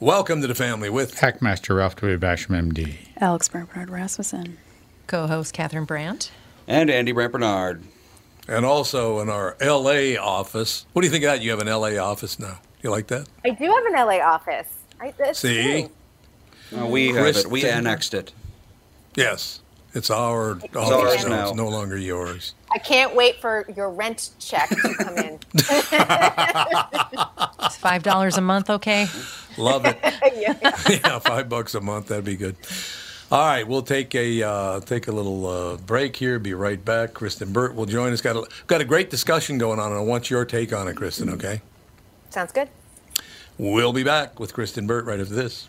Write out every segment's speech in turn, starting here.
Welcome to the family with Hackmaster Ralph W. Basham, MD. Alex Bernard Rasmussen. Co-host Catherine Brandt. And Andy Brandt Bernard. And also in our LA office. What do you think of that? You have an LA office now. You like that? I do have an LA office. I, See? No, we have it. We annexed it. Yes. It's our it's office ours now. now. It's no longer yours. I can't wait for your rent check to come in. It's five dollars a month, okay? Love it. yeah. yeah, five bucks a month. That'd be good. All right, we'll take a uh, take a little uh, break here. Be right back. Kristen Burt will join us. Got a, got a great discussion going on, and I want your take on it, Kristen. Okay. Sounds good. We'll be back with Kristen Burt right after this.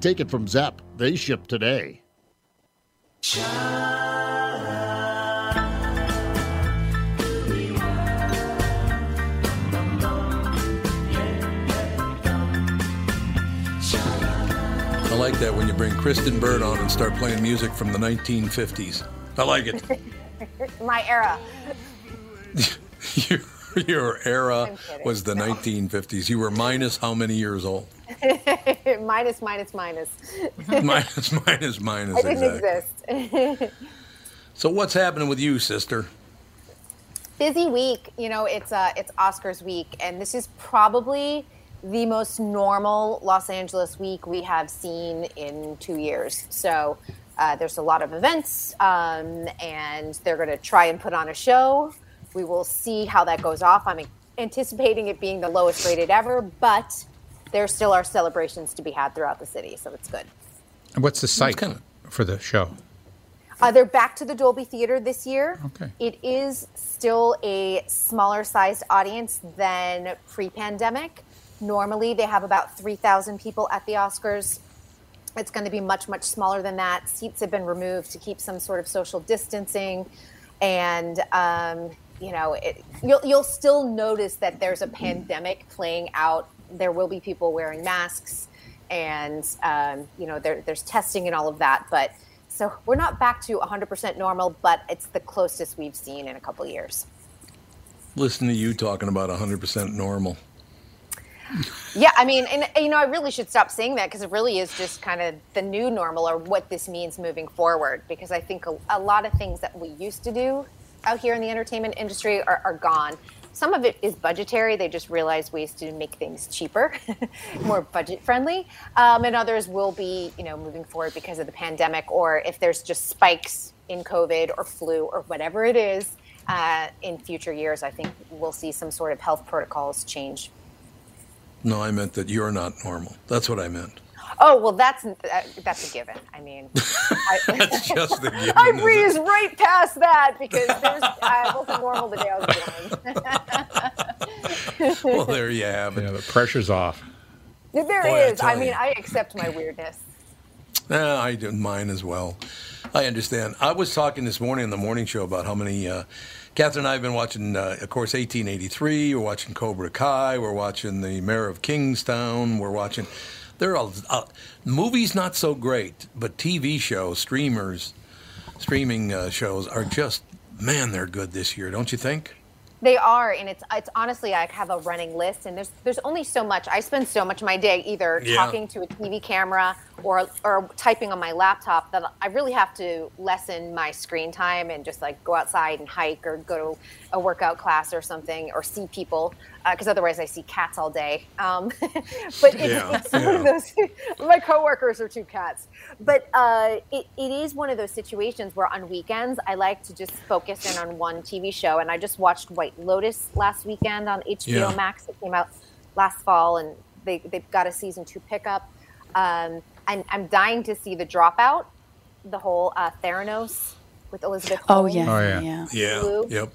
Take it from Zepp. They ship today. I like that when you bring Kristen Burt on and start playing music from the 1950s. I like it. My era. your, your era was the 1950s. You were minus how many years old? minus, minus, minus. minus, minus, minus. I didn't exactly. exist. So what's happening with you, sister? busy week. You know, it's uh, it's Oscars week, and this is probably the most normal Los Angeles week we have seen in two years. So uh, there's a lot of events, um, and they're going to try and put on a show. We will see how that goes off. I'm anticipating it being the lowest rated ever, but there still are celebrations to be had throughout the city, so it's good. And what's the site for the show? Uh, they're back to the Dolby Theater this year. Okay. It is still a smaller sized audience than pre pandemic. Normally, they have about 3,000 people at the Oscars. It's going to be much, much smaller than that. Seats have been removed to keep some sort of social distancing. And, um, you know, it, you'll, you'll still notice that there's a pandemic playing out. There will be people wearing masks and, um, you know, there, there's testing and all of that. But so we're not back to 100% normal, but it's the closest we've seen in a couple years. Listen to you talking about 100% normal. Yeah, I mean, and you know, I really should stop saying that because it really is just kind of the new normal or what this means moving forward. Because I think a, a lot of things that we used to do out here in the entertainment industry are, are gone. Some of it is budgetary. They just realize ways to make things cheaper, more budget friendly. Um, and others will be, you know, moving forward because of the pandemic or if there's just spikes in COVID or flu or whatever it is uh, in future years, I think we'll see some sort of health protocols change. No, I meant that you're not normal. That's what I meant. Oh well, that's uh, that's a given. I mean, I, That's just a given. I isn't it? breezed right past that because there's I wasn't normal the day I was born. well, there you have it. Yeah, the pressure's off. there Boy, I is. I, tell mean, you. I accept my weirdness. Yeah, I do mine as well. I understand. I was talking this morning on the morning show about how many. Uh, Catherine and I have been watching, uh, of course, 1883. We're watching Cobra Kai. We're watching The Mayor of Kingstown. We're watching. There are uh, movies not so great, but TV shows, streamers, streaming uh, shows are just man, they're good this year, don't you think? They are, and it's it's honestly I have a running list, and there's there's only so much. I spend so much of my day either Yeah. talking to a TV camera or or typing on my laptop that I really have to lessen my screen time and just like go outside and hike or go to a workout class or something or see people because otherwise I see cats all day. Um, but it's, Yeah, it's one of those. my coworkers are two cats, but uh, it, it is one of those situations where on weekends I like to just focus in on one TV show, and I just watched White Lotus last weekend on HBO Yeah. Max. It came out last fall, and they they've got a season two pickup. Um, and I'm dying to see the Dropout, the whole uh, Theranos with Elizabeth. Oh, Holmes. yeah, Oh, yeah. yeah. Yeah. Blue. Yep.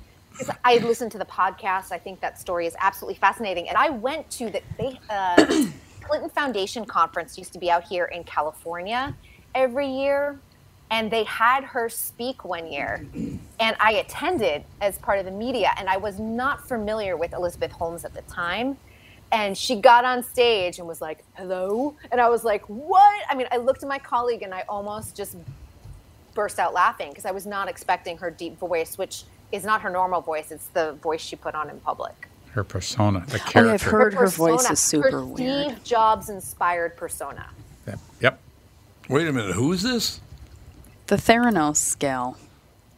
I listened to the podcast. I think that story is absolutely fascinating. And I went to the they, uh, Clinton Foundation conference used to be out here in California every year, and they had her speak one year, and I attended as part of the media, and I was not familiar with Elizabeth Holmes at the time. And she got on stage and was like, "Hello," and I was like, "What?" I mean, I looked at my colleague and I almost just burst out laughing because I was not expecting her deep voice, which is not her normal voice. It's the voice she put on in public. Her persona, the Oh, yeah, I've heard her voice persona, is super her weird. Steve Jobs inspired persona. Yep. yep. Wait a minute. Who is this? The Theranos gal.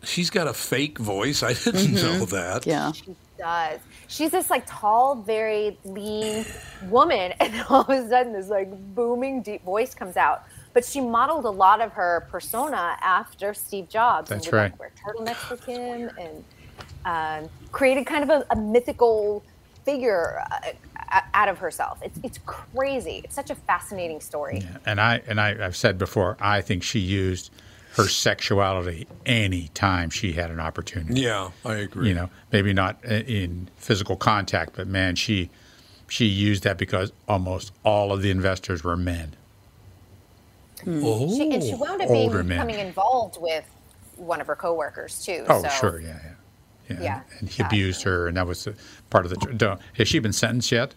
She's got a fake voice. I didn't know that. Mm-hmm. Yeah. She does. She's this like tall, very lean woman, and all of a sudden this like booming, deep voice comes out. But she modeled a lot of her persona after Steve Jobs. That's and would, like, right. wear turtlenecks with him, and um, created kind of a, a mythical figure uh, out of herself. It's it's crazy. It's such a fascinating story. And I and I, I've said before, I think she used her sexuality any time she had an opportunity. Yeah, I agree. You know, maybe not in physical contact, but man, she she used that because almost all of the investors were men. Hmm. Oh, She, and she wound up being becoming involved with one of her coworkers too. Oh, so. sure, yeah, yeah, yeah. Yeah, and he abused her, and that was part of the. tr- don't- Has she been sentenced yet?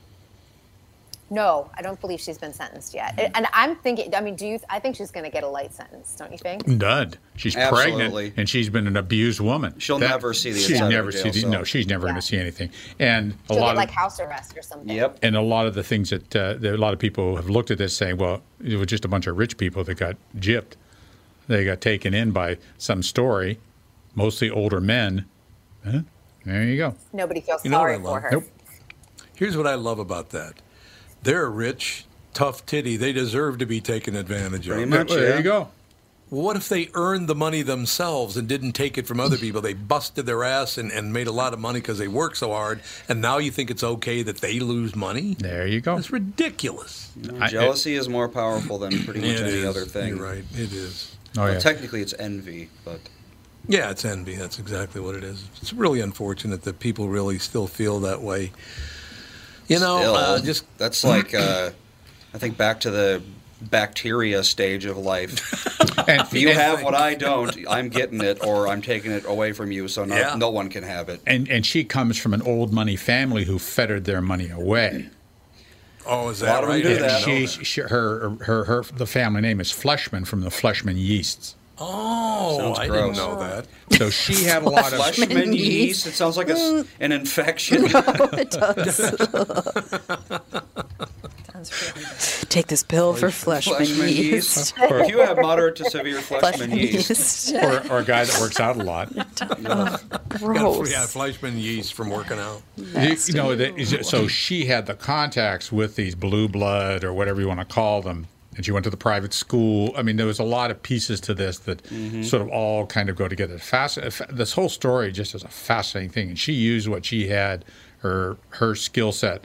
No, I don't believe she's been sentenced yet. Mm. And I'm thinking, I mean, do you? I think she's going to get a light sentence, don't you think? None. She's Absolutely. pregnant, and she's been an abused woman. She'll never see the She's inside of never a jail see the, cell. no. She's never going to see anything. And a She'll lot get of like house arrest or something. Yep. and a lot of the things that, uh, that a lot of people have looked at this saying, well, it was just a bunch of rich people that got gypped. They got taken in by some story, mostly older men. Huh? There you go. Nobody feels You know sorry for her. Nope. Here's what I love about that. They're rich, tough titty. They deserve to be taken advantage of. Pretty much, Well, there you go. What if they earned the money themselves and didn't take it from other people? They busted their ass and, and made a lot of money because they worked so hard, and now you think it's okay that they lose money? There you go. It's ridiculous. I- Jealousy is more powerful than pretty much any is. other thing. You're right. It is. Oh, Well, yeah. technically, it's envy, but Yeah, it's envy. That's exactly what it is. It's really unfortunate that people really still feel that way. You know, still, uh, just that's like uh, I think back to the bacteria stage of life. And, If you and- have what I don't, I'm getting it, or I'm taking it away from you, so no, Yeah. no one can have it. and and she comes from an old money family who fettered their money away. oh, is that lot of them right? do I didn't that. know She, she her, her her the family name is Fleischmann from the Fleischmann yeasts. Oh, Sounds I gross. didn't know that. So she had a lot of Fleischmann yeast. It sounds like a s an infection. it does. Sounds really good. Take this pill for Fleischmann, Fleischmann yeast. yeast. if you have moderate to severe Fleischmann yeast, or, or a guy that works out a lot. Gross. Yeah, Fleischmann yeast from working out. You, you know, that- so she had the contacts with these blue blood or whatever you want to call them, and she went to the private school. I mean, there was a lot of pieces to this that mm-hmm. sort of all kind of go together. Fast, uh, this whole story just is a fascinating thing, and she used what she had, her her skill set.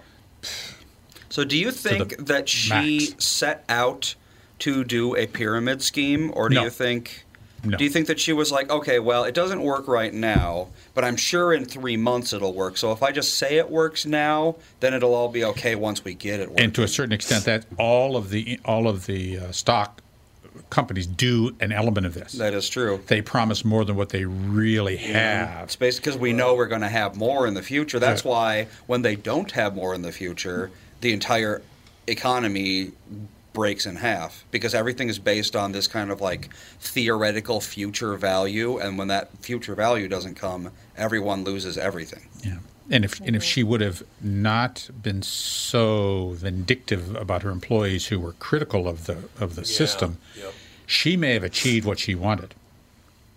So, do you think that she max. set out to do a pyramid scheme, or do No. you think? No. Do you think that she was like, okay, well, it doesn't work right now, but I'm sure in three months it'll work. So if I just say it works now, then it'll all be okay once we get it working. and to a certain extent, that all of the all of the uh, stock companies do an element of this. that is true. They promise more than what they really have. It's basically because we know we're going to have more in the future. That's why when they don't have more in the future, the entire economy breaks in half because everything is based on this kind of like theoretical future value, and when that future value doesn't come, everyone loses everything. Yeah. And if and if she would have not been so vindictive about her employees who were critical of the of the system, yep. she may have achieved what she wanted.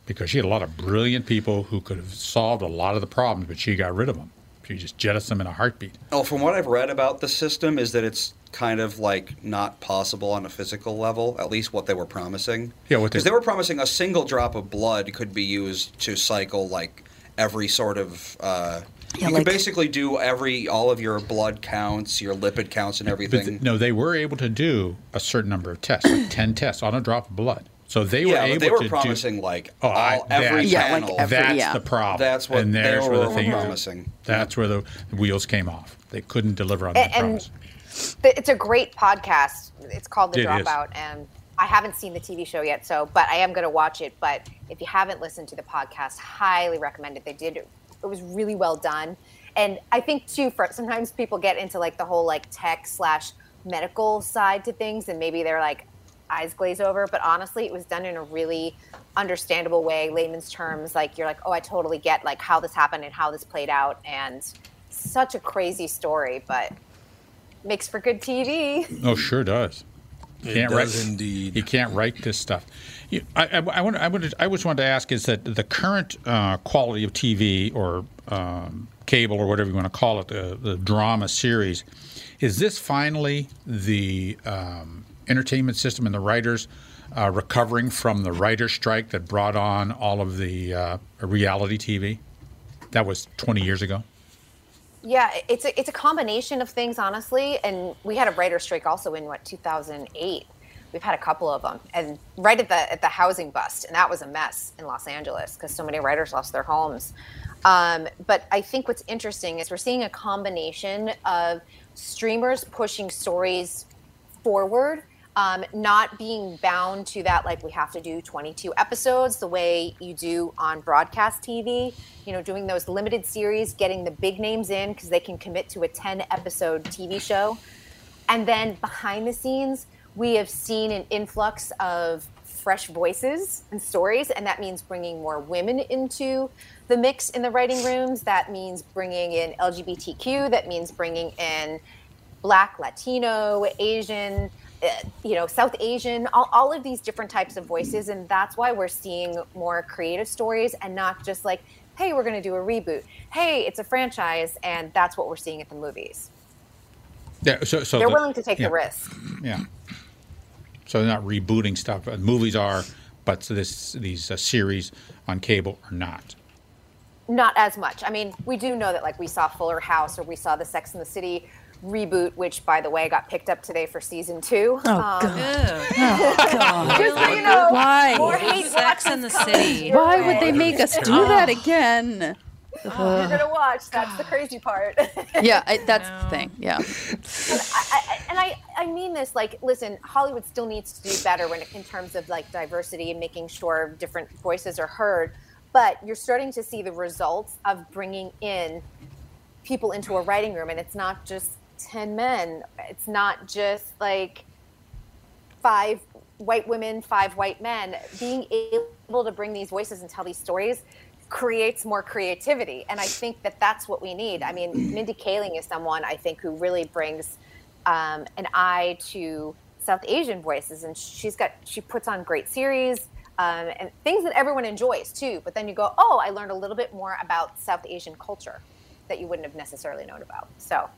Because she had a lot of brilliant people who could have solved a lot of the problems, but she got rid of them. She just jettisoned them in a heartbeat. Oh, from what I've read about the system, is that it's kind of like not possible on a physical level. At least what they were promising. Yeah, because they- they were promising a single drop of blood could be used to cycle like every sort of. Uh, Yeah, you like- could basically do every all of your blood counts, your lipid counts, and everything. th- no, they were able to do a certain number of tests, like ten tests on a drop of blood. So they were yeah, able they were to promising do. like Oh, I- all, every that- Yeah, like every- That's yeah. the problem. That's what and they there's where the were thing. promising. That's where the wheels came off. They couldn't deliver on that And- and promise. It's a great podcast. It's called The It is. Dropout, and I haven't seen the TV show yet, so but I am going to watch it. But if you haven't listened to the podcast, highly recommend it. They did it. It was really well done, and I think too. For sometimes people get into like the whole like tech slash medical side to things, and maybe they're like eyes glaze over. But honestly, it was done in a really understandable way, layman's terms. Like you're like, oh, I totally get like how this happened and how this played out, and such a crazy story, but makes for good TV. Oh, sure does. It Can't does write, indeed. He can't write this stuff. You, I, I, I, wanted, I, wanted, I always wanted to ask is that the current uh, quality of TV or um, cable or whatever you want to call it, the, the drama series, is this finally the um, entertainment system and the writers uh, recovering from the writer's strike that brought on all of the uh, reality TV? That was 20 years ago. Yeah, it's a it's a combination of things, honestly. And we had a writer strike also in what 2008. We've had a couple of them, and right at the at the housing bust, and that was a mess in Los Angeles because so many writers lost their homes. Um, but I think what's interesting is we're seeing a combination of streamers pushing stories forward um, not being bound to that like we have to do 22 episodes the way you do on broadcast tv you know doing those limited series getting the big names in because they can commit to a 10 episode tv show. And then behind the scenes we have seen an influx of fresh voices and stories and that means bringing more women into the mix in the writing rooms. That means bringing in lgbtq that means bringing in black latino asian you know south asian all, all of these different types of voices and that's why we're seeing more creative stories and not just like hey, we're going to do a reboot. Hey, it's a franchise, and that's what we're seeing at the movies. Yeah, so, so They're the- willing to take yeah. the risk. Yeah. So they're not rebooting stuff. Uh, Movies are, but this these uh, series on cable are not. Not as much. I mean, we do know that like we saw Fuller House or we saw the Sex and the City reboot, which by the way got picked up today for season two. Oh, Um, God. Just so you know, Why? more hate Sex watch in the City. your Why would they make us do that again? You're gonna watch. That's the crazy part. Yeah, I, that's the thing. Yeah. I, I, and I, I mean this like listen hollywood still needs to do better when it, in terms of like diversity and making sure different voices are heard but you're starting to see the results of bringing in people into a writing room and it's not just 10 men. It's not just like five white women five white men. Being able to bring these voices and tell these stories creates more creativity and i think that that's what we need. I mean mindy kaling is someone i think who really brings um, an eye to south asian voices and she's got she puts on great series um, and things that everyone enjoys too. But then you go oh i learned a little bit more about south asian culture that you wouldn't have necessarily known about. So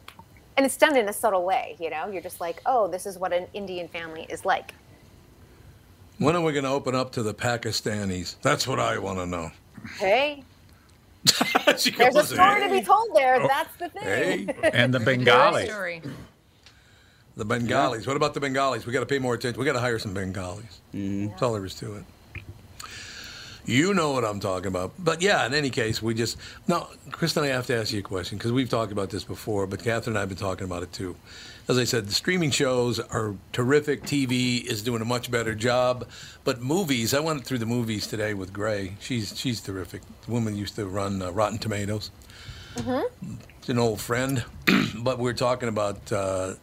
and it's done in a subtle way you know you're just like oh this is what an indian family is like When are we going to open up to the Pakistanis? That's what I want to know. hey She there's a goes, story to be told there Oh, that's the thing hey. And the Bengali. Story. The Bengalis. What about the Bengalis? We got to pay more attention. We got to hire some Bengalis. Mm-hmm. That's all there is to it. You know what I'm talking about. But yeah, in any case, we just. now, Kristen, I have to ask you a question because we've talked about this before, but Catherine and I have been talking about it too. As I said, the streaming shows are terrific. TV is doing a much better job. But movies, I went through the movies today with Gray. She's, she's terrific. The woman used to run uh, Rotten Tomatoes. Mhm. It's an old friend, but we're talking about uh,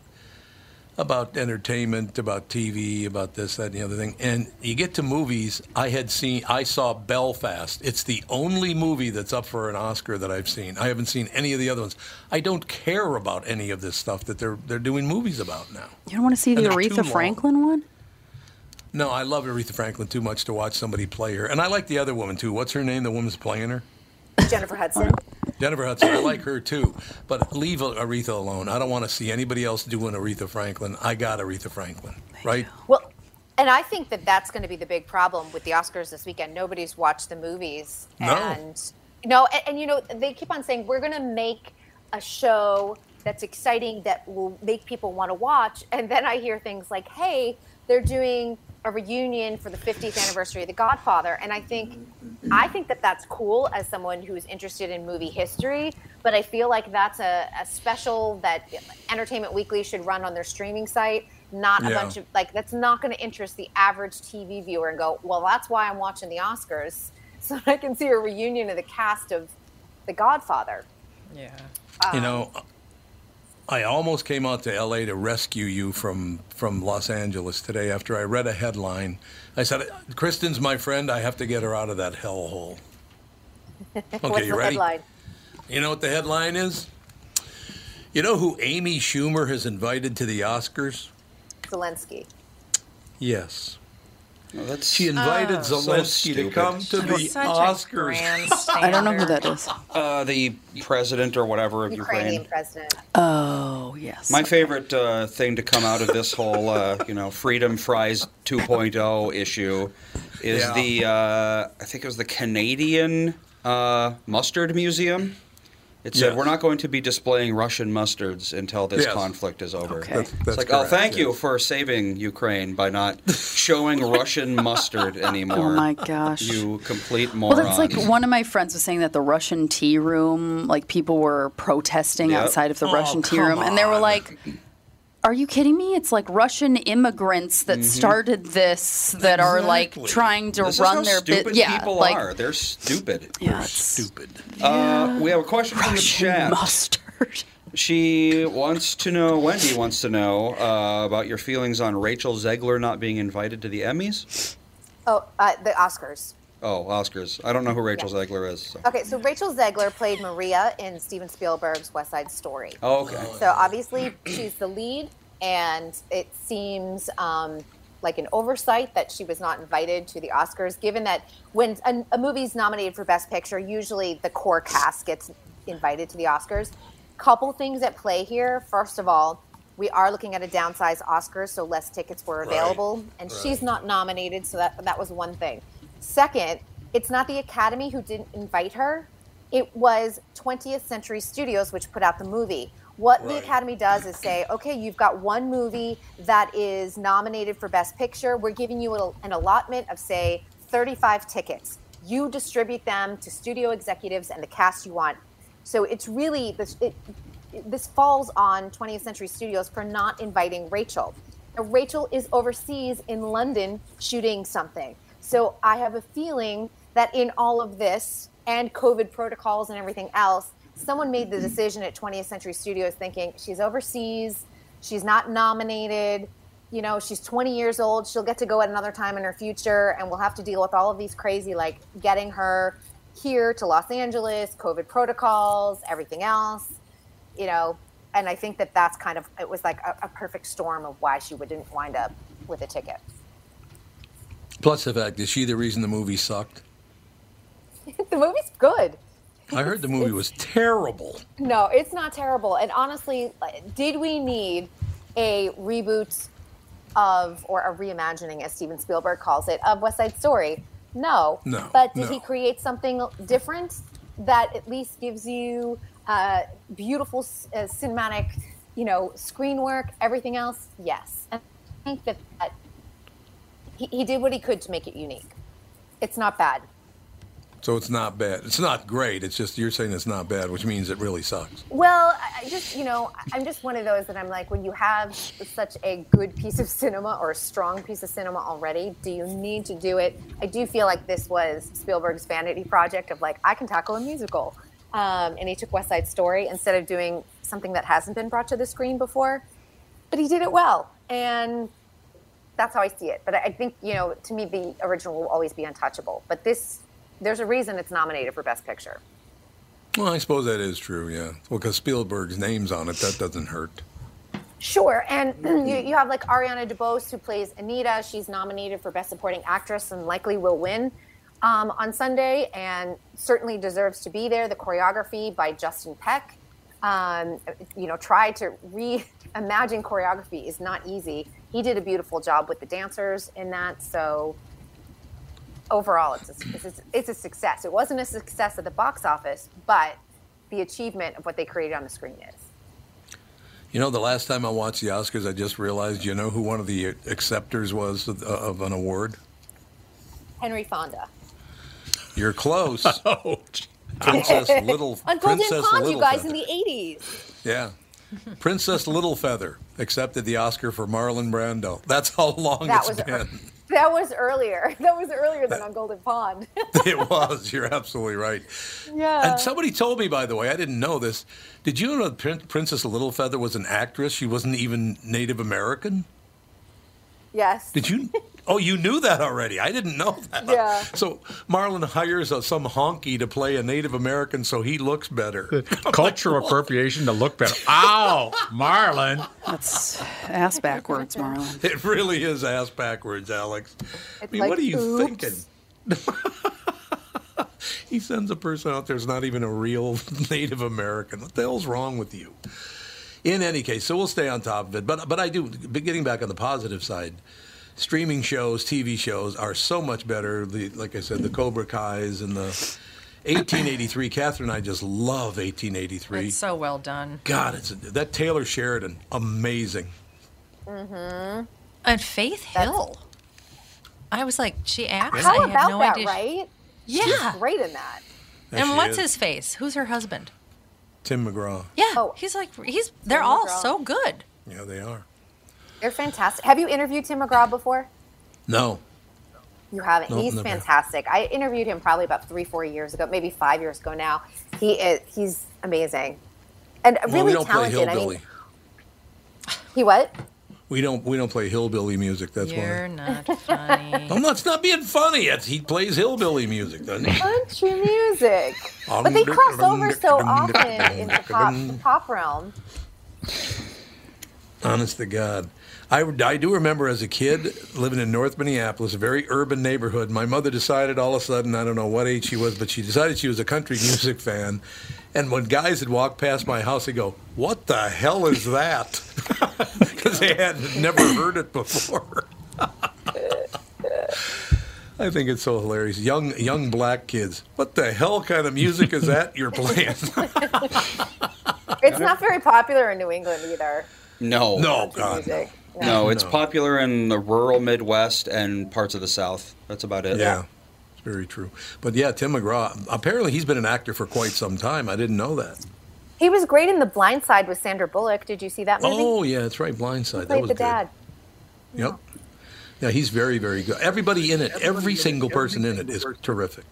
about entertainment, about TV, about this, that, and the other thing. And you get to movies. I had seen, I saw Belfast. It's the only movie that's up for an Oscar that I've seen. I haven't seen any of the other ones. I don't care about any of this stuff that they're they're doing movies about now. You don't want to see And the Aretha. Franklin one? No, I love Aretha Franklin too much to watch somebody play her, and I like the other woman too. What's her name? The woman's playing her. jennifer hudson Jennifer Hudson, I like her too, but leave Aretha alone. I don't want to see anybody else doing Aretha Franklin. I got Aretha Franklin, right? Well, and I think that that's going to be the big problem with the Oscars this weekend. Nobody's watched the movies, No. and no, and, and you know they keep on saying we're going to make a show that's exciting that will make people want to watch, and then I hear things like, "Hey, they're doing a reunion for the 50th anniversary of The Godfather," and I think, I think that that's cool as someone who's interested in movie history. But I feel like that's a, a special that Entertainment Weekly should run on their streaming site, not a bunch of like that's not going to interest the average TV viewer and go, well, that's why I'm watching the Oscars, so I can see a reunion of the cast of The Godfather. Yeah. Um, you know, I almost came out to LA to rescue you from from Los Angeles today after I read a headline. I said, "Kristen's my friend. I have to get her out of that hellhole." Okay, What's you the ready? headline? You know what the headline is? You know who Amy Schumer has invited to the Oscars? Zelensky. Yes. No, that's She invited so Zelensky to come to the Oscars. I don't know who that is. uh, the president or whatever of Ukrainian Ukraine. president. Oh, yes. My favorite uh, thing to come out of this whole, uh, you know, Freedom Fries 2.0 issue is Yeah. the, uh, I think it was the Canadian uh, Mustard Museum. It said, Yes. we're not going to be displaying Russian mustards until this Yes. conflict is over. Okay. That's, It's that's like, oh, correct, thank you for saving Ukraine by not showing Russian mustard anymore. Oh, my gosh. You complete Well, moron. that's like one of my friends was saying that the Russian tea room, like people were protesting Yep. outside of the Oh, Russian tea come room, and they were like, "Are you kidding me? It's like Russian immigrants that started this that are like trying to Mm-hmm. this run is how their stupid business. Yeah, people like are. They're stupid. yeah, it's Stupid. Uh, we have a question from the chat. mustard. She wants to know, Wendy wants to know uh, about your feelings on Rachel Zegler not being invited to the Emmys. Oh, uh, the Oscars. Oh, Oscars. I don't know who Rachel Yeah. Zegler is. so- Okay, so Rachel Zegler played Maria in Steven Spielberg's West Side Story. Oh, okay. So obviously she's the lead, and it seems um, like an oversight that she was not invited to the Oscars, given that when a, a movie's nominated for Best Picture, usually the core cast gets invited to the Oscars. Couple things at play here. First of all, we are looking at a downsized Oscars, so less tickets were Right, available, and right. she's not nominated, so that that was one thing. Second, it's not the Academy who didn't invite her; it was 20th Century Studios which put out the movie. What the Academy does is say, okay, you've got one movie that is nominated for Best Picture. We're giving you a- an allotment of, say, 35 tickets. You distribute them to studio executives and the cast you want. So it's really this. It, this falls on 20th Century Studios for not inviting Rachel. Now, Rachel is overseas in London shooting something. So I have a feeling that in all of this and COVID protocols and everything else, someone made the decision at 20th Century Studios thinking she's overseas, she's not nominated, you know, she's 20 years old, she'll get to go at another time in her future, and we'll have to deal with all of these crazy, like getting her here to Los Angeles, COVID protocols, everything else, you know. And I think that that's kind of, it was like a, a perfect storm of why she wouldn't wind up with a ticket. Plus the fact, is she the reason the movie sucked? the movie's good. I heard the movie was terrible. No, it's not terrible. And honestly, did we need a reboot of, or a reimagining, as Steven Spielberg calls it, of West Side Story? No. No, But did no. he create something different that at least gives you uh, beautiful uh, cinematic, you know, screen work, everything else? Yes. And I think that, that he, he did what he could to make it unique. It's not bad. So it's not bad. It's not great. It's just you're saying it's not bad, which means it really sucks. Well, I just, you know, I'm just one of those that I'm like, when you have such a good piece of cinema or a strong piece of cinema already, do you need to do it? I do feel like this was Spielberg's vanity project of like, I can tackle a musical. Um, and he took West Side Story instead of doing something that hasn't been brought to the screen before. But he did it well. And that's how I see it. But I think, you know, to me, the original will always be untouchable. But this, there's a reason it's nominated for Best Picture. Well, I suppose that is true. Yeah. Well, because Spielberg's name's on it, that doesn't hurt. Sure, and you, you have like Ariana DeBose who plays Anita. She's nominated for Best Supporting Actress and likely will win um, on Sunday, and certainly deserves to be there. The choreography by Justin Peck, um, you know, try to reimagine choreography is not easy. He did a beautiful job with the dancers in that. So overall, it's a, it's a, it's a success. It wasn't a success at the box office, but the achievement of what they created on the screen is. You know, the last time I watched the Oscars, I just realized. You know who one of the acceptors was of, of an award? Henry Fonda. You're close. Oh, Princess Little. on Golden Princess Pond, you guys Littlefeather. in the 80s. Yeah. Princess Littlefeather accepted the Oscar for Marlon Brando. That's how long That it's was been. that was earlier. That was earlier than on Golden Pond. it was. You're absolutely right. yeah. And somebody told me, by the way, I didn't know this. Did you know that Prin- Princess Littlefeather was an actress? She wasn't even Native American. yes. Did you? Oh, you knew that already. I didn't know that. Yeah. So Marlon hires a, some honky to play a Native American so he looks better. Cultural appropriation to look better. Ow, Marlon. That's ass backwards, Marlon. It really is ass backwards, Alex. I mean, like, what are you oops. thinking? he sends a person out there who's not even a real Native American. What the hell's wrong with you? In any case, so we'll stay on top of it. But but I do. but Getting back on the positive side, streaming shows, TV shows are so much better. The like I said, the Cobra Kai's and the 1883. Catherine and I just love 1883. It's so well done. God, it's that Taylor Sheridan, amazing. Mm-hmm. And Faith Hill. I was like, she acts. How I about had no that, idea. right? Yeah. She's great in that. There and what's is. his face? Who's her husband? Tim McGraw. Yeah, oh. he's like he's. They're Tim all McGraw. so good. Yeah, they are. They're fantastic. Have you interviewed Tim McGraw before? No. You haven't. Nope, he's never. fantastic. I interviewed him probably about three, four years ago, maybe five years ago now. He is. He's amazing, and Well, really we don't play talented. I hillbilly. mean, he what? We don't we don't play hillbilly music. That's why. You're not funny. I'm not. It's not being funny. It's, he plays hillbilly music, doesn't he? Country music. But they cross over so often in the pop, pop realm. Honest to God. I, I do remember as a kid living in North Minneapolis, a very urban neighborhood. My mother decided all of a sudden, I don't know what age she was, but she decided she was a country music fan. And when guys had walked past my house, they'd go, What the hell is that? Because they had never heard it before. I think it's so hilarious. Young young black kids. What the hell kind of music is that you're playing? It's not very popular in New England either. No. No, God. Music. No, it's No. popular in the rural Midwest and parts of the South. That's about it. Yeah, it's very true. But yeah, Tim McGraw. Apparently, he's been an actor for quite some time. I didn't know that. He was great in The Blind Side with Sandra Bullock. Did you see that movie? Oh yeah, that's right. Blindside. he that played was the good. dad. Yep. Yeah, he's very, very good. Everybody in it, every single person in it is terrific.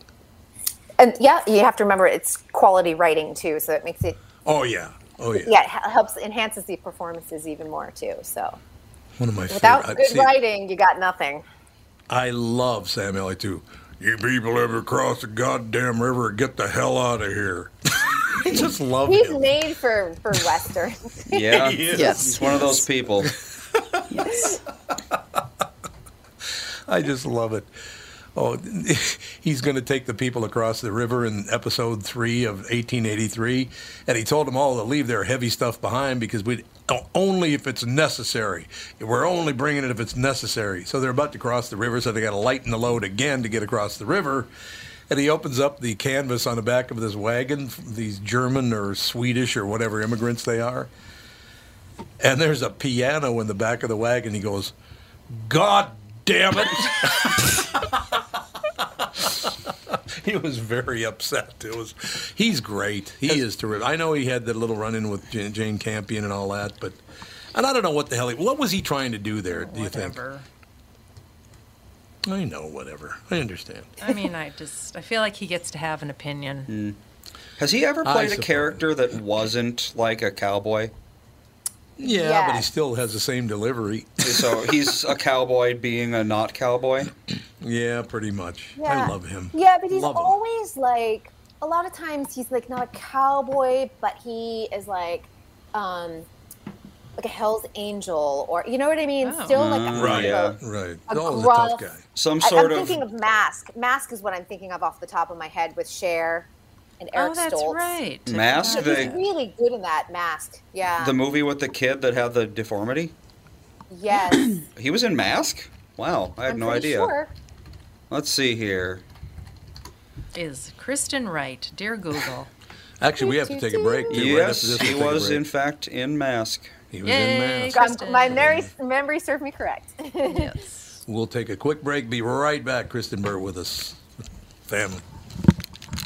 And yeah, you have to remember it's quality writing too, so it makes it Oh yeah. Oh yeah. yeah, it helps enhances the performances even more too. So One of my without favorite. good see, writing, you got nothing. I love Sam Elliott too. You people ever cross the goddamn river? Get the hell out of here. I just love He's him. made for for westerns. Yeah. He is. He's one of those people. I just love it. Oh, he's going to take the people across the river in episode three of 1883, and he told them all to leave their heavy stuff behind because we only if it's necessary. We're only bringing it if it's necessary. So they're about to cross the river, so they got to lighten the load again to get across the river. And he opens up the canvas on the back of this wagon, these German or Swedish or whatever immigrants they are. And there's a piano in the back of the wagon. He goes, God damn it. he was very upset. It was he's great. He is terrific. I know he had that little run in with Jane, Jane Campion and all that, but and I don't know what the hell he what was he trying to do there, do you think? I know, whatever. I understand. I mean, I just I feel like he gets to have an opinion. Hmm. Has he ever played a character that wasn't like a cowboy? Yeah, but he still has the same delivery. So he's a cowboy being a not cowboy? yeah, pretty much. I love him. Yeah, but he's Love him. always like a lot of times he's like not a cowboy, but he is like um like a Hell's Angel or you know what I mean? Oh. Still like a, Mm, Right, yeah. right. A Always a tough gruff- guy. Some I, sort am of thinking of Mask. Mask is what I'm thinking of off the top of my head with Cher and oh, Eric oh, that's Stoltz. right. Mask? He's They- really good in that Mask. Yeah. the movie with the kid that had the deformity. yes. He was in Mask. Wow, I had I'm no pretty idea. Sure. Let's see here. Is Kristen right, dear Google? Actually, we have to take a break. too. Right Yes, this, he we'll take a was in fact in Mask. He was Yay. in Mask. Kristen. my memory, memory served me correct. yes. We'll take a quick break. Be right back. Kristen Burt with us. Family.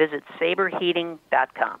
Visit saberheating.com.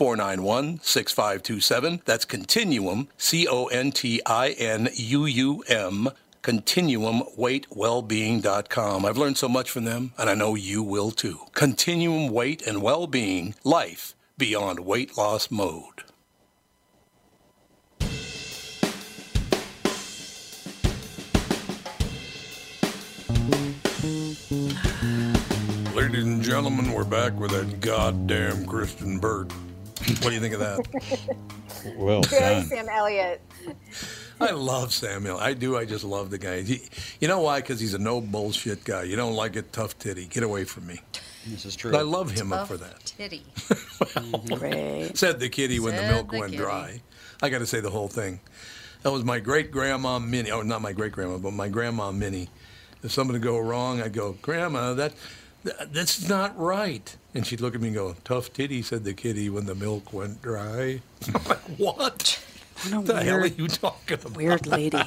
491 6527. That's Continuum, C O N T I N U U M, continuumweightwellbeing.com. I've learned so much from them, and I know you will too. Continuum Weight and Wellbeing, life beyond weight loss mode. Ladies and gentlemen, we're back with that goddamn Kristen Burt. What do you think of that? Well Very Sam Elliott. I love Samuel. I do. I just love the guy. He, you know why? Because he's a no bullshit guy. You don't like it, tough titty. Get away from me. This is true. But I love him up Tough for that. Titty. Great. Said the kitty when the milk the went kitty. dry. I got to say the whole thing. That was my great grandma Minnie. Oh, not my great grandma, but my grandma Minnie. If something would go wrong, I'd go, Grandma, that, that that's not right. And she'd look at me and go, Tough titty, said the kitty when the milk went dry. I'm like, what? What the a hell are you talking about? weird lady.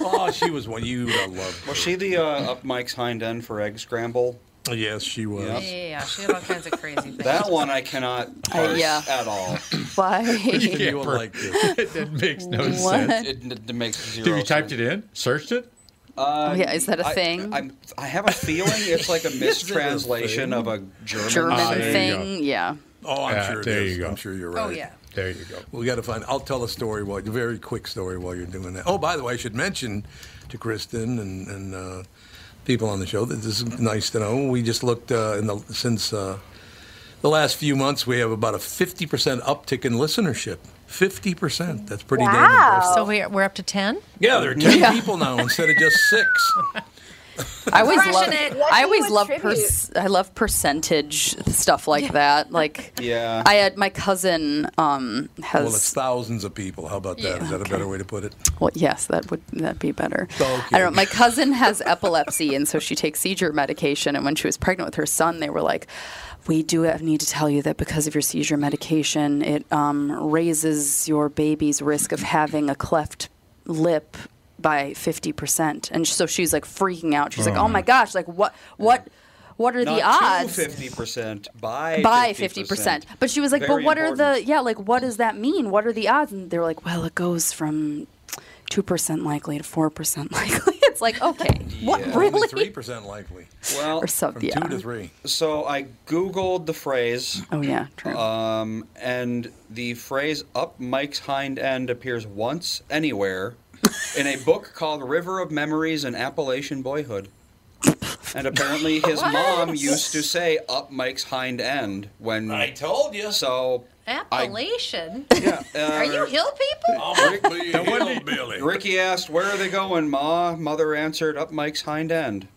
oh, she was one you would have loved. Was she the uh, up Mike's hind end for egg scramble? Yes, she was. Yeah, yeah, yeah. She had all kinds of crazy things. That one I cannot parse yeah. at all. Why? You will like this. that makes no What? sense. It, it makes zero Have you typed sense. it in? Searched it? Uh, Oh, yeah, is that a I- thing? I'm, I have a feeling it's like a mistranslation of a German, German Ah, there you thing? Yeah. Oh, I'm Yeah, sure it there is. you go. I'm sure you're right. Oh yeah. There you go. We got to find. I'll tell a story while, a very quick story while you're doing that. Oh, by the way, I should mention to Kristen and, and uh, people on the show that this is nice to know. We just looked uh, in the since uh, the last few months, we have about a 50% uptick in listenership. 50%. That's pretty damn Wow. impressive. So we're, we're up to 10? Yeah, there are 10 Yeah. people now instead of just six. I always love. it. I always love. attribute? Pers- I love percentage stuff like that. Like, Yeah. I had my cousin um, has. Well, it's thousands of people. How about that? Is Yeah. that a better way to put it? Well, yes, that would that be better. Okay. I don't know. My cousin has epilepsy, and so she takes seizure medication. And when she was pregnant with her son, they were like, "We do need to tell you that because of your seizure medication, it um, raises your baby's risk of having a cleft lip." by 50% and so she's like freaking out she's like oh my gosh like what what what are the odds to 50%, by by 50%. 50%. But she was like, Very but what are the, yeah, like, what does that mean? What are the odds? And they were like, well, it goes from 2% likely to 4% likely. It's like, okay, what, Yeah. really? Three percent likely. Well, Or sub, From yeah. two to three. so I Googled the phrase, Oh, yeah, true. um, and the phrase up Mike's hind end appears once anywhere in a book called River of Memories and Appalachian Boyhood. And apparently his mom used to say up Mike's hind end when. I told you. So, Appalachian? yeah. Uh, Are you hill people? Rick, hillbilly. Ricky asked, Where are they going, Ma? Mother answered, Up Mike's hind end.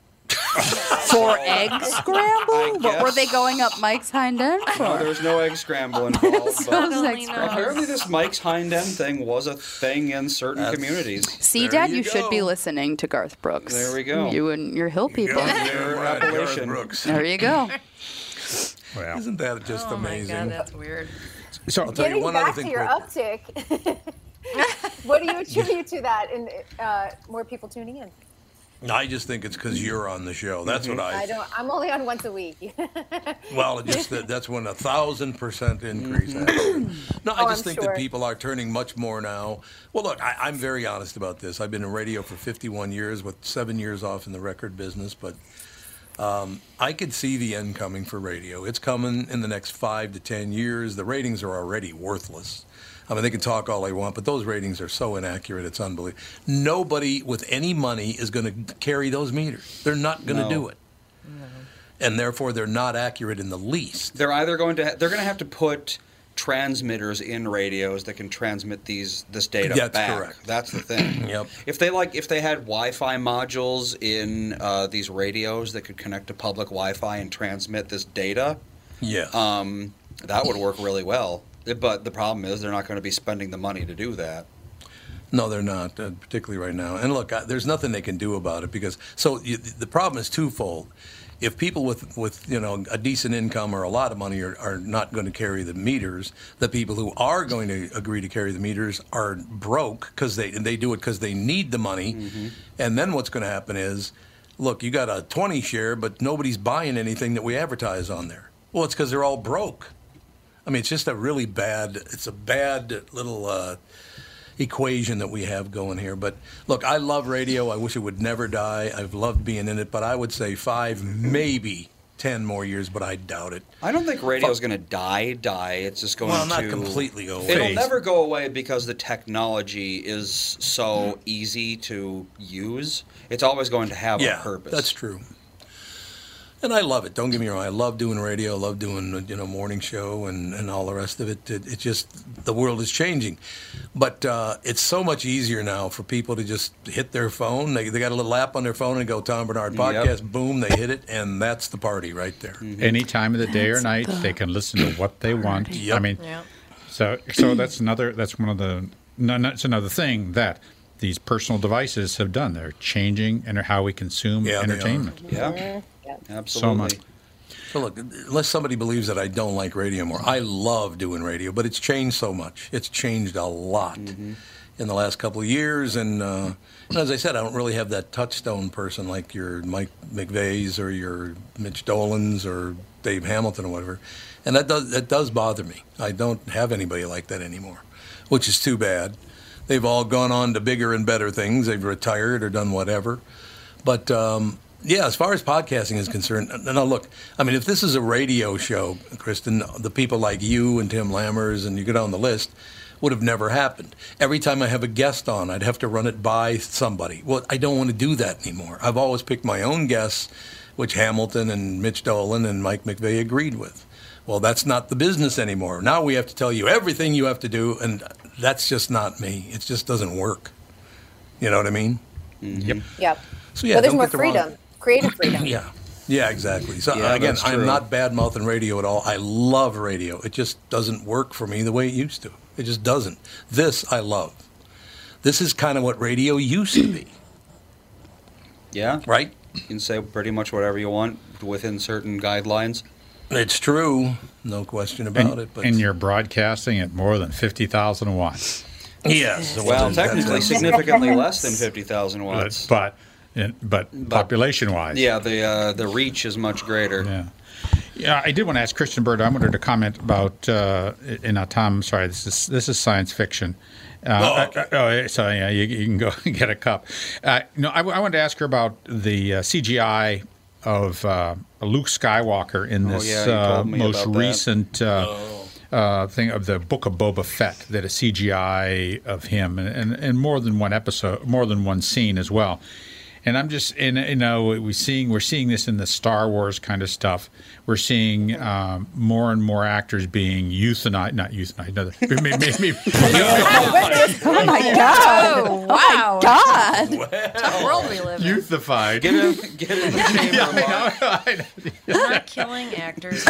For egg scramble? What were they going up Mike's hind end No, for? there was no egg scramble involved. So but it's Totally not. apparently, this Mike's hind end thing was a thing in certain communities. See, There Dad, you you, should be listening to Garth Brooks. There we go. You and your hill people. You're right, Garth Appalachian. Brooks. There you go. Wow. Isn't that just Oh my god, that's weird. So, I'll tell you Getting one other back thing to your quick. uptick, what do you attribute to that and uh, more people tuning in? I just think it's because you're on the show. That's what I. I don't. I'm only on once a week. Well, it just that, that's when a thousand percent increase happens. No, I Oh, just I'm think sure. that people are turning much more now. Well, look, I, I'm very honest about this. I've been in radio for 51 years, with seven years off in the record business, but um, I could see the end coming for radio. It's coming in the next five to ten years. The ratings are already worthless. I mean, they can talk all they want, but those ratings are so inaccurate. It's unbelievable. Nobody with any money is going to carry those meters. They're not going to No. do it, and therefore they're not accurate in the least. They're either going to ha- they're going to have to put transmitters in radios that can transmit these this data That's back. correct. That's the thing. Yep. If they like, if they had Wi-Fi modules in uh, these radios that could connect to public Wi-Fi and transmit this data, Yeah. um, That would work really well. But the problem is they're not going to be spending the money to do that. No, they're not, uh, particularly right now. And look, I, there's nothing they can do about it because so you, the problem is twofold. If people with, with you know a decent income or a lot of money are, are not going to carry the meters, the people who are going to agree to carry the meters are broke because they and they do it because they need the money. And then what's going to happen is, look, you got a 20 share, but nobody's buying anything that we advertise on there. Well, it's because they're all broke. I mean, it's just a really bad. It's a bad little. Uh, equation that we have going here. But look, I love radio. I wish it would never die. I've loved being in it, but I would say five, maybe ten more years, but I doubt it. I don't think radio is going to die. Die. It's just going Well, to not completely go away. It'll never go away because the technology is so easy to use. It's always going to have yeah, a purpose. that's true. And I love it. Don't get me wrong. I love doing radio. I love doing you know morning show and, and all the rest of it. It, it just the world is changing, but uh, it's so much easier now for people to just hit their phone. They, they got a little app on their phone and go Tom Barnard Yep. podcast. Boom, they hit it, and that's the party right there. Any time of the day or night, the they can listen to what they want. Yep. I mean, Yep. so so that's another that's one of the no, no, it's another thing that these personal devices have done. They're changing and how we consume entertainment. Yeah, they are. Entertainment. Yeah, So much. So look, unless somebody believes that I don't like radio more, I love doing radio, but it's changed so much. It's changed a lot in the last couple of years, and, uh, and as I said, I don't really have that touchstone person like your Mike McVeigh's or your Mitch Dolan's or Dave Hamilton or whatever, and that does that does bother me. I don't have anybody like that anymore, which is too bad. They've all gone on to bigger and better things. They've retired or done whatever, but. Um, yeah, as far as podcasting is concerned, now look, I mean, if this is a radio show, Kristen, the people like you and Tim Lammers and you go down the list would have never happened. Every time I have a guest on, I'd have to run it by somebody. Well, I don't want to do that anymore. I've always picked my own guests, which Hamilton and Mitch Dolan and Mike McVeigh agreed with. Well, that's not the business anymore. Now we have to tell you everything you have to do, and that's just not me. It just doesn't work. You know what I mean? Mm-hmm. Yep. Yep. So yeah, well, there's don't more get the wrong- freedom, creative freedom. Yeah. Yeah, exactly. So Yeah, again, I'm not bad mouthing radio at all. I love radio. It just doesn't work for me the way it used to. It just doesn't. This I love. This is kind of what radio used to be. Yeah. Right? You can say pretty much whatever you want within certain guidelines. It's true, no question about and, it. But and you're broadcasting at more than fifty thousand watts. Yes. Well, technically, significantly less than 50,000 watts. But but, but population wise, Yeah, the uh, the reach is much greater. Yeah. Yeah, I did want to ask Kristen Burt. I wanted to comment about. Uh, and now, Tom, I'm sorry. This is this is science fiction. Uh, Oh, uh, oh, so yeah, you, you can go get a cup. Uh, no, I, I wanted to ask her about the uh, CGI of uh, Luke Skywalker in Oh, this yeah, uh, most recent uh, uh, thing of the Book of Boba Fett. That a CGI of him, and, and, and more than one episode, more than one scene as well. And I'm just, and you know, we seeing we're seeing this in the Star Wars kind of stuff. We're seeing um, more and more actors being euthanized, not euthanized. No, maybe, maybe, Oh my god! Oh, wow. God! Tough world we live in. Euthified. Get in, get in the chamber. Mark. Not killing actors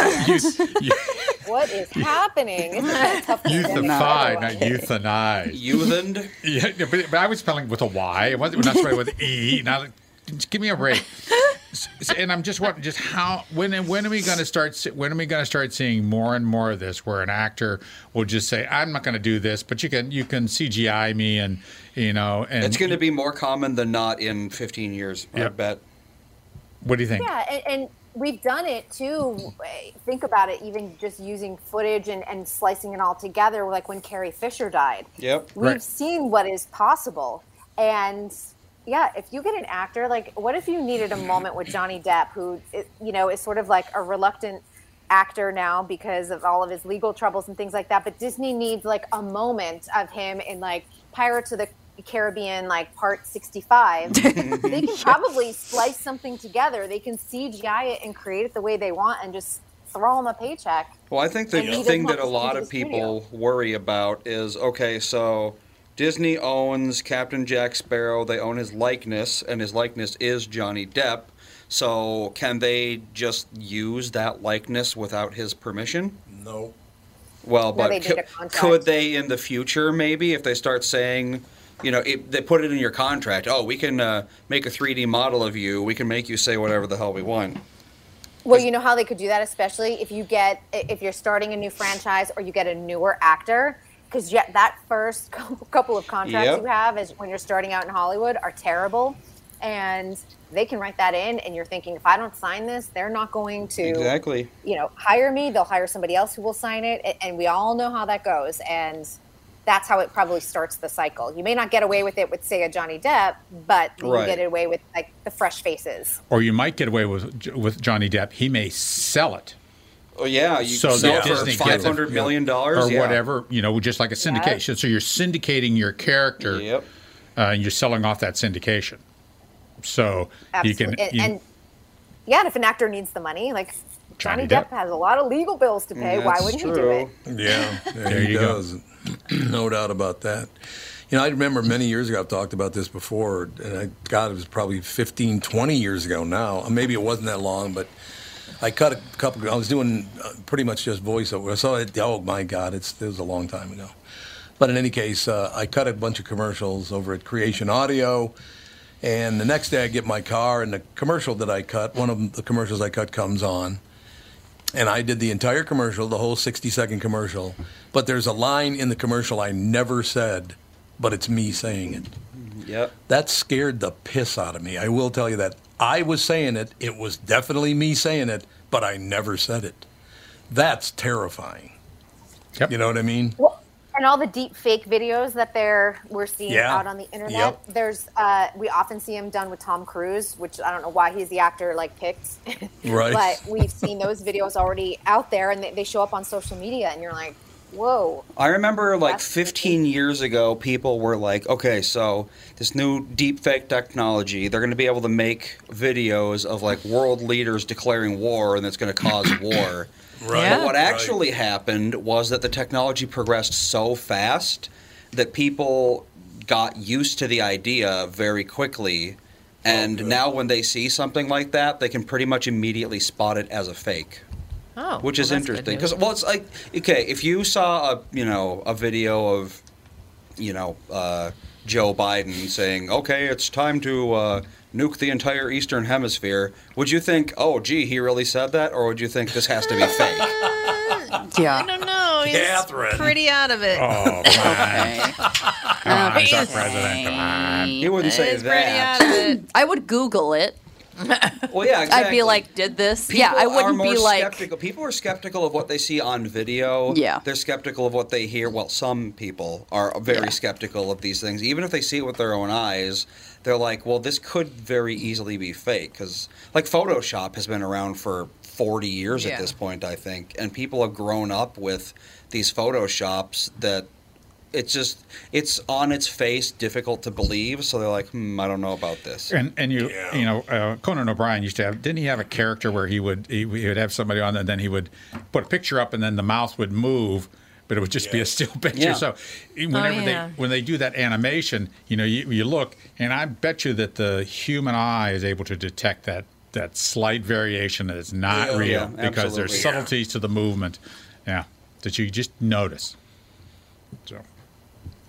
yet. What is happening? Isn't that a tough Euthified, euthanized. Euthaned? Yeah, yeah, but, but I was spelling with a Y. It wasn't not spelling with E. Now, just give me a break. S- s- and I'm just wondering, just how when when are we going to start? When are we going to start seeing more and more of this, where an actor will just say, "I'm not going to do this," but you can you can CGI me, and you know, and It's going to be more common than not in 15 years, I Yep. bet. What do you think? Yeah, and, and we've done it too. Think about it, even just using footage and, and slicing it all together, like when Carrie Fisher died. Yep. We've Right. seen what is possible. And yeah, if you get an actor, like what if you needed a moment with Johnny Depp, who, you know, is sort of like a reluctant actor now because of all of his legal troubles and things like that. But Disney needs like a moment of him in like Pirates of the Caribbean, like part 65. they can probably splice something together. They can CGI it and create it the way they want and just throw them a paycheck. Well, I think the And thing that a lot of the studio. people worry about is okay, so Disney owns Captain Jack Sparrow. They own his likeness, and his likeness is Johnny Depp. So can they just use that likeness without his permission? No. Well, No, but they cou- need a contract. could they in the future maybe if they start saying, you know, if they put it in your contract, oh, we can uh, make a 3D model of you, we can make you say whatever the hell we want. Well, you know how they could do that, especially if you get if you're starting a new franchise or you get a newer actor, because yet that first couple couple of contracts Yep. you have is when you're starting out in Hollywood are terrible, and they can write that in, and you're thinking if I don't sign this, they're not going to Exactly. you know hire me. They'll hire somebody else who will sign it, and we all know how that goes, and that's how it probably starts the cycle. You may not get away with it with say a Johnny Depp, but you Right. get away with like the fresh faces. Or you might get away with with Johnny Depp. He may sell it. Oh yeah, you so sell it Disney gets it, $500 million, or yeah. whatever. You know, just like a syndication. So you're syndicating your character. Yep. Uh, and you're selling off that syndication. So Absolutely. you can. and, you- and yeah, and if an actor needs the money, like Johnny Johnny, Depp. Depp. has a lot of legal bills to pay. Why wouldn't he do it? Yeah, yeah There he you go. does. no doubt about that. You know, I remember many years ago, I've talked about this before, and I, God, it was probably 15, 20 years ago now. Maybe it wasn't that long, but I cut a couple, I was doing uh, pretty much just voiceover. So, it, oh my God, it's, it was a long time ago. But in any case, uh, I cut a bunch of commercials over at Creation Audio. And the next day, I get my car, and the commercial that I cut, one of the commercials I cut comes on. And I did the entire commercial, the whole 60 second commercial. But there's a line in the commercial I never said, but it's me saying it. Yep. That scared the piss out of me. I will tell you that. I was saying it. It was definitely me saying it, but I never said it. That's terrifying. You know what I mean? Well, and all the deep fake videos that they're we're seeing Yeah. out on the internet. Yep. There's uh, we often see them done with Tom Cruise, which I don't know why he's the actor like picked. Right. but we've seen those videos already out there, and they, they show up on social media, and you're like, whoa. I remember like 15 years ago, people were like, okay, so this new deep fake technology, they're going to be able to make videos of like world leaders declaring war and it's going to cause war. Right. But what Right. actually happened was that the technology progressed so fast that people got used to the idea very quickly. And now when they see something like that, they can pretty much immediately spot it as a fake Oh, which well, is interesting because well, it's like okay, if you saw a you know a video of you know uh, Joe Biden saying, "Okay, it's time to uh, nuke the entire Eastern Hemisphere," would you think, "Oh, gee, he really said that," or would you think this has to be fake? yeah. I don't know. He's Catherine. pretty out of it. Oh, Come on, he's our president. Come on. He wouldn't say He's pretty that. out of it. I would Google it. Well, yeah, I'd be like, did this? People yeah, I are wouldn't more be like. skeptical. People are skeptical of what they see on video. Yeah. they're skeptical of what they hear. Well, some people are very skeptical of these things, even if they see it with their own eyes. They're like, well, this could very easily be fake because, like, Photoshop has been around for 40 years Yeah. at this point, I think, and people have grown up with these Photoshops that. It's just, it's on its face difficult to believe. So they're like, hmm, I don't know about this. And and you you know uh, Conan O'Brien used to have didn't he have a character where he would he, he would have somebody on and then he would put a picture up and then the mouth would move but it would just be a still picture Yeah. so whenever oh, yeah. they when they do that animation you know you, you look and I bet you that the human eye is able to detect that that slight variation that is not Yeah, oh, real yeah, because there's absolutely. subtleties to the movement yeah that you just notice so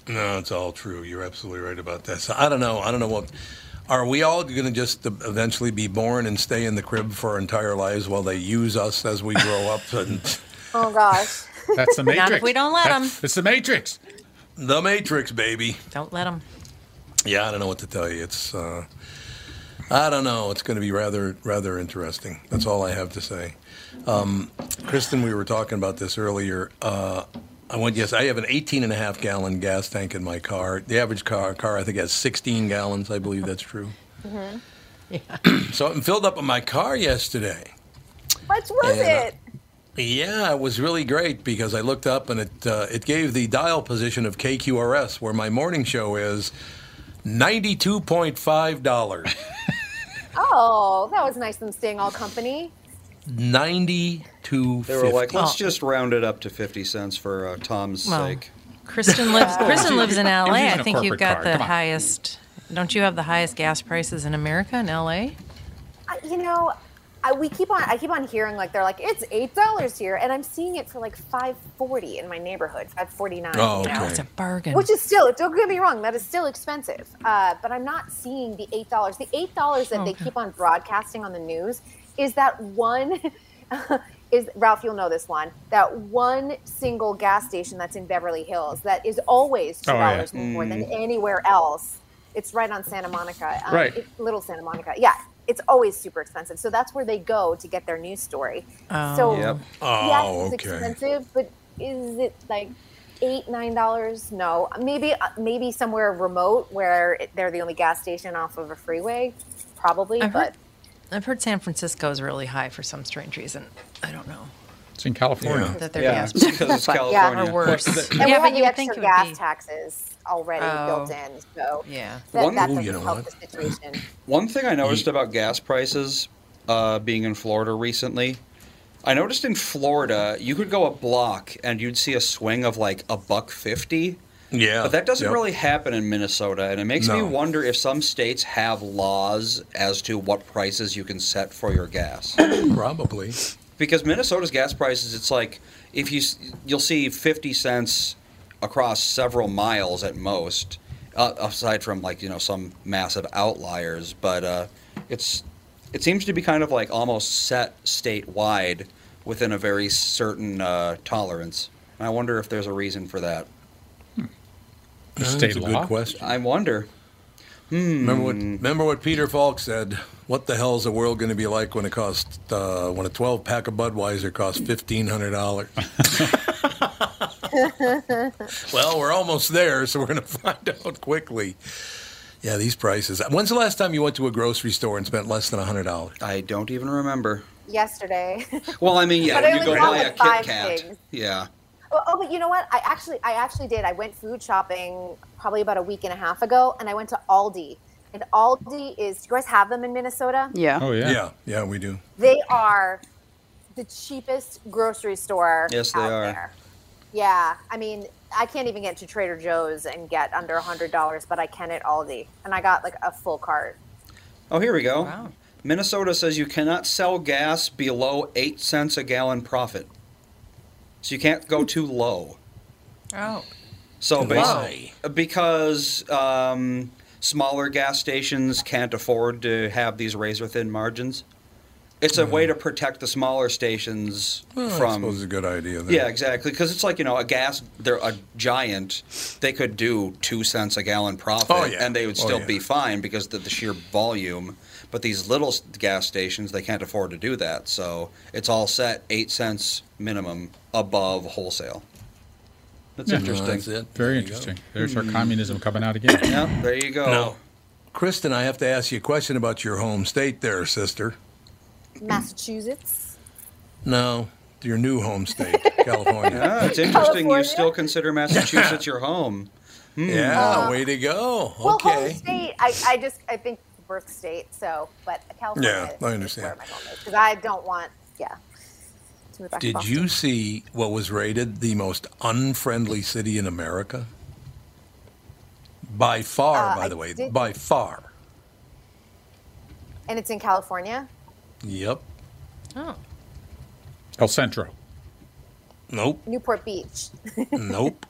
No, it's all true. You're absolutely right about that. So I don't know. I don't know what. Are we all going to just eventually be born and stay in the crib for our entire lives while they use us as we grow up? And Oh gosh. That's the Not if matrix we don't let them. it's the matrix the Matrix, baby. Don't let them. Yeah, I don't know what to tell you. It's. Uh, I don't know. It's going to be rather rather interesting. That's all I have to say. Um, Kristen, we were talking about this earlier. Uh, I went. Yes, I have an 18 and a half gallon gas tank in my car. The average car car I think has 16 gallons. I believe that's true. Mm-hmm. So I'm filled up in my car yesterday. What's was And, uh, it? Yeah, it was really great because I looked up and it uh, it gave the dial position of KQRS where my morning show is. Ninety-two point five dollars. Oh, that was nice. Them staying all company. Ninety-two. They were like, let's Oh. just round it up to 50 cents for uh, Tom's Well, sake. Kristen lives. Kristen lives in He L.A. using I a think you've got card. the highest. Don't you have the highest gas prices in America in L.A.? You know, I, we keep on. I keep on hearing like they're like it's eight dollars here, and I'm seeing it for like five forty in my neighborhood, five forty nine. Oh, you know? It's a bargain. Which is still, don't get me wrong, that is still expensive. Uh, but I'm not seeing the eight dollars. The eight dollars that they Okay. keep on broadcasting on the news is that one. is Ralph? You'll know this one. That one single gas station that's in Beverly Hills that is always two Oh, yeah. dollars more than anywhere else. It's right on Santa Monica, um, Right. it- Little Santa Monica. Yeah, it's always super expensive. So that's where they go to get their news story. So Yep. Oh, yes, it's okay. expensive, but is it like eight, nine dollars? No, maybe uh, maybe somewhere remote where it, they're the only gas station off of a freeway, probably. I've but heard, I've heard San Francisco is really high for some strange reason. I don't know. It's in California. That their Yeah, gas because it's Yeah. California. are worse. and yeah, we but have the you would think extra it would gas be. taxes already Oh. built in, so Yeah. that, One- that Ooh, doesn't you know help what? the situation. One thing I noticed about gas prices, uh, being in Florida recently, I noticed in Florida you could go a block and you'd see a swing of like a buck fifty. Yeah. But that doesn't Yep. really happen in Minnesota, and it makes me wonder if some states have laws as to what prices you can set for your gas. Probably. because Minnesota's gas prices, it's like if you you'll see fifty cents across several miles at most, uh, aside from like you know some massive outliers. But uh, it's it seems to be kind of like almost set statewide within a very certain uh, tolerance. And I wonder if there's a reason for that. That's State a law? good question. I wonder. Remember what? Remember what Peter Falk said. What the hell is the world going to be like when it costs uh, when a 12 pack of Budweiser costs fifteen hundred dollars? well, we're almost there, so we're going to find out quickly. Yeah, these prices. When's the last time you went to a grocery store and spent less than hundred dollars? I don't even remember. Yesterday. Well, I mean, yeah, But I you go buy a Kit Kat. things. Yeah. Oh, oh, but you know what? I actually, I actually did. I went food shopping probably about a week and a half ago, and I went to Aldi. And Aldi is. Do you guys have them in Minnesota? Yeah. Oh yeah. Yeah, yeah, we do. They are the cheapest grocery store Yes, they out are. there. Yeah, I mean, I can't even get to Trader Joe's and get under a hundred dollars, but I can at Aldi, and I got like a full cart. Oh, here we go. Wow. Minnesota says you cannot sell gas below 8 cents a gallon profit. So you can't go too low. Oh. So Why? basically, because um, smaller gas stations can't afford to have these razor thin margins. It's a way to protect the smaller stations Hmm. Well, I from. suppose it's a good idea. Then. Yeah, exactly. Because it's like you know, a gas. They're a giant. They could do two cents a gallon profit, Oh, yeah. and they would Oh, still yeah. be fine because of the sheer volume. But these little gas stations, they can't afford to do that. So it's all set eight cents minimum above wholesale. That's Yeah. interesting. That's it. Very There interesting. There's our communism coming out again. Yeah, there you go. Now, Kristen, I have to ask you a question about your home state there, sister. Massachusetts. No, your new home state, California. Yeah, it's interesting. You still consider Massachusetts your home. Hmm. Yeah, uh, way to go. Well, home Okay. state. I, I just I think birth state. So, but California. Yeah, I understand. Where my home is because I don't want. Yeah. To move back to Did you see what was rated the most unfriendly city in America? By far, Uh, by I the way, did- by far. And it's in California. Yep. Oh. El Centro. Nope. Newport Beach. nope.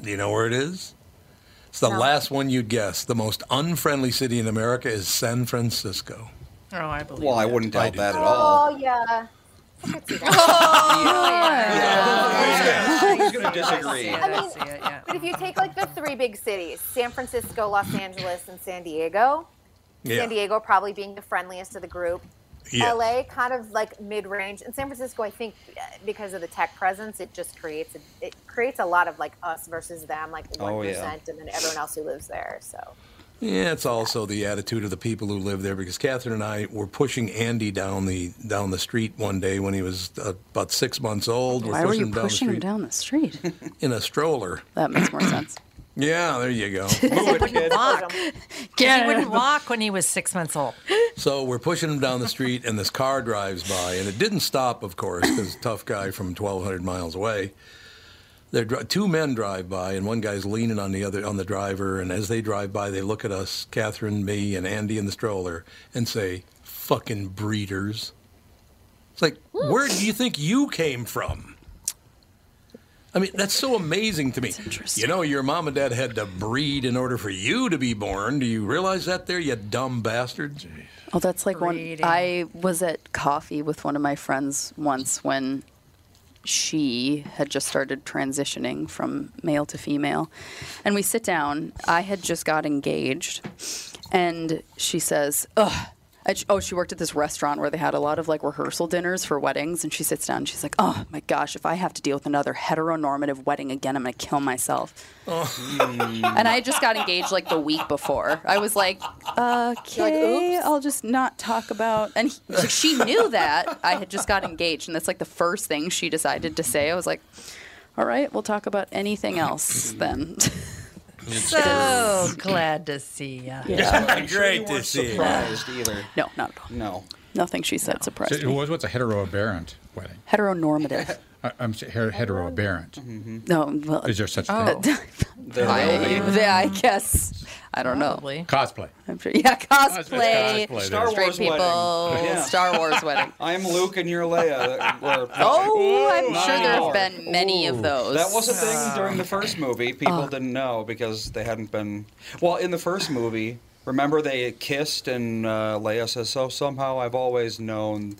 Do you know where it is? It's the No. last one you'd guess. The most unfriendly city in America is San Francisco. Oh, I believe. Well, I wouldn't doubt do. that at oh, all. Oh yeah. I could see that. Who's going to disagree? I, I mean, see it, yeah. But if you take like the three big cities, San Francisco, Los Angeles, and San Diego, Yeah. San Diego probably being the friendliest of the group. Yeah. LA kind of like mid-range, and San Francisco, I think, uh, because of the tech presence, it just creates a, it creates a lot of like us versus them, like one Oh, yeah. and then everyone else who lives there. So Yeah, it's also the attitude of the people who live there because Catherine and I were pushing Andy down the down the street one day when he was uh, about six months old. We're Why were pushing you him down pushing the him street down the street? in a stroller. That makes more sense. Yeah, there you go. wouldn't walk. Get he wouldn't walk when he was six months old. so we're pushing him down the street, and this car drives by, and it didn't stop, of course, because tough guy from 1,200 miles away. They're, dri- two men drive by, and one guy's leaning on the other on the driver. And as they drive by, they look at us, Catherine, me, and Andy in the stroller, and say, "Fucking breeders." It's like, where do you think you came from? I mean, that's so amazing to me. You know, your mom and dad had to breed in order for you to be born. Do you realize that there, you dumb bastards? Oh, that's like Breeding. one. I was at coffee with one of my friends once when she had just started transitioning from male to female. And we sit down. I had just got engaged. And she says, Ugh. And she- Oh, she worked at this restaurant where they had a lot of like rehearsal dinners for weddings. And she sits down and she's like, Oh my gosh, if I have to deal with another heteronormative wedding again, I'm going to kill myself. Oh. And I just got engaged like the week before. I was like, okay, I'll just not talk about. And he, like, she knew that I had just got engaged, and that's like the first thing she decided to say. I was like, all right, we'll talk about anything else then. So glad to see you. Yeah. I'm sure you Great to weren't see you. surprised either. no, not at all. No. Nothing she said So surprised it me. was what's a hetero-aberrant wedding? Heteronormative. I, I'm saying her- hetero-aberrant. Mm-hmm. No, well, Is there such a Oh. thing? There I, will I guess. I don't know. Probably. Cosplay. I'm sure. Yeah, cosplay. Cosplay, Star Straight Wars people. wedding. Yeah. Star Wars wedding. I'm Luke and you're Leia. Or- Oh, I'm Not sure there have been many of those. That was a thing during the first movie. People didn't know because they hadn't been. Well, in the first movie, remember they kissed and uh, Leia says, "So somehow I've always known."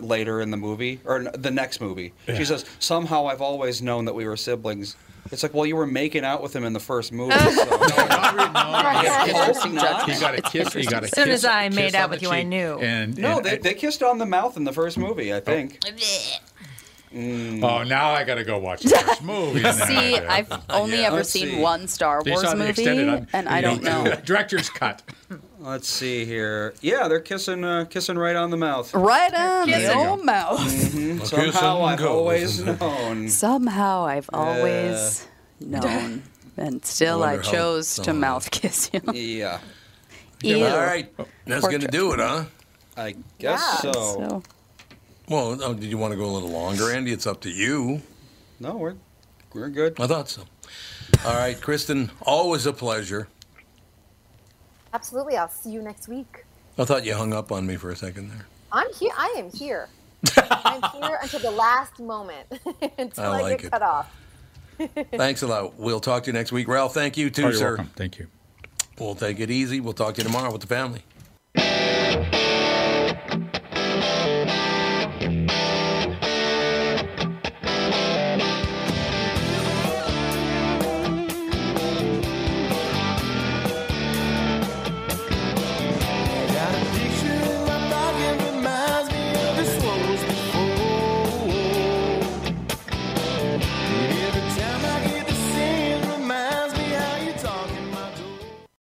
Later in the movie, or the next movie, she says, "Somehow I've always known that we were siblings." It's like, well, you were making out with him in the first movie. So. Interesting not. You judgment. got a kiss. You got a As soon kiss- as I made out with you, I knew. And, no, and they, I- they kissed on the mouth in the first movie, I oh. think. Mm. Oh, now I got to go watch the first movie. See, I've only ever Let's seen see. one Star Wars saw movie, extended and I don't know. Director's cut. Let's see here. Yeah, they're kissing, uh, kissing right on the mouth. Right on the Kissing. old mouth. Mhm. Well, Somehow I've goes, always known. Somehow I've always known, and still I wonder chose to mouth kiss you. Yeah, Ew. All right, that's going to do it, huh? I guess Yeah. so. So, Well, oh, did you want to go a little longer, Andy? It's up to you. No, we're we're good. I thought so. All right, Kristen, always a pleasure. Absolutely. I'll see you next week. I thought you hung up on me for a second there. I'm here. I am here. I'm here until the last moment until I I, get it. cut off. Thanks a lot. We'll talk to you next week. Ralph, thank you too, Oh, you're sir. welcome. Thank you. We'll take it easy. We'll talk to you tomorrow with the family.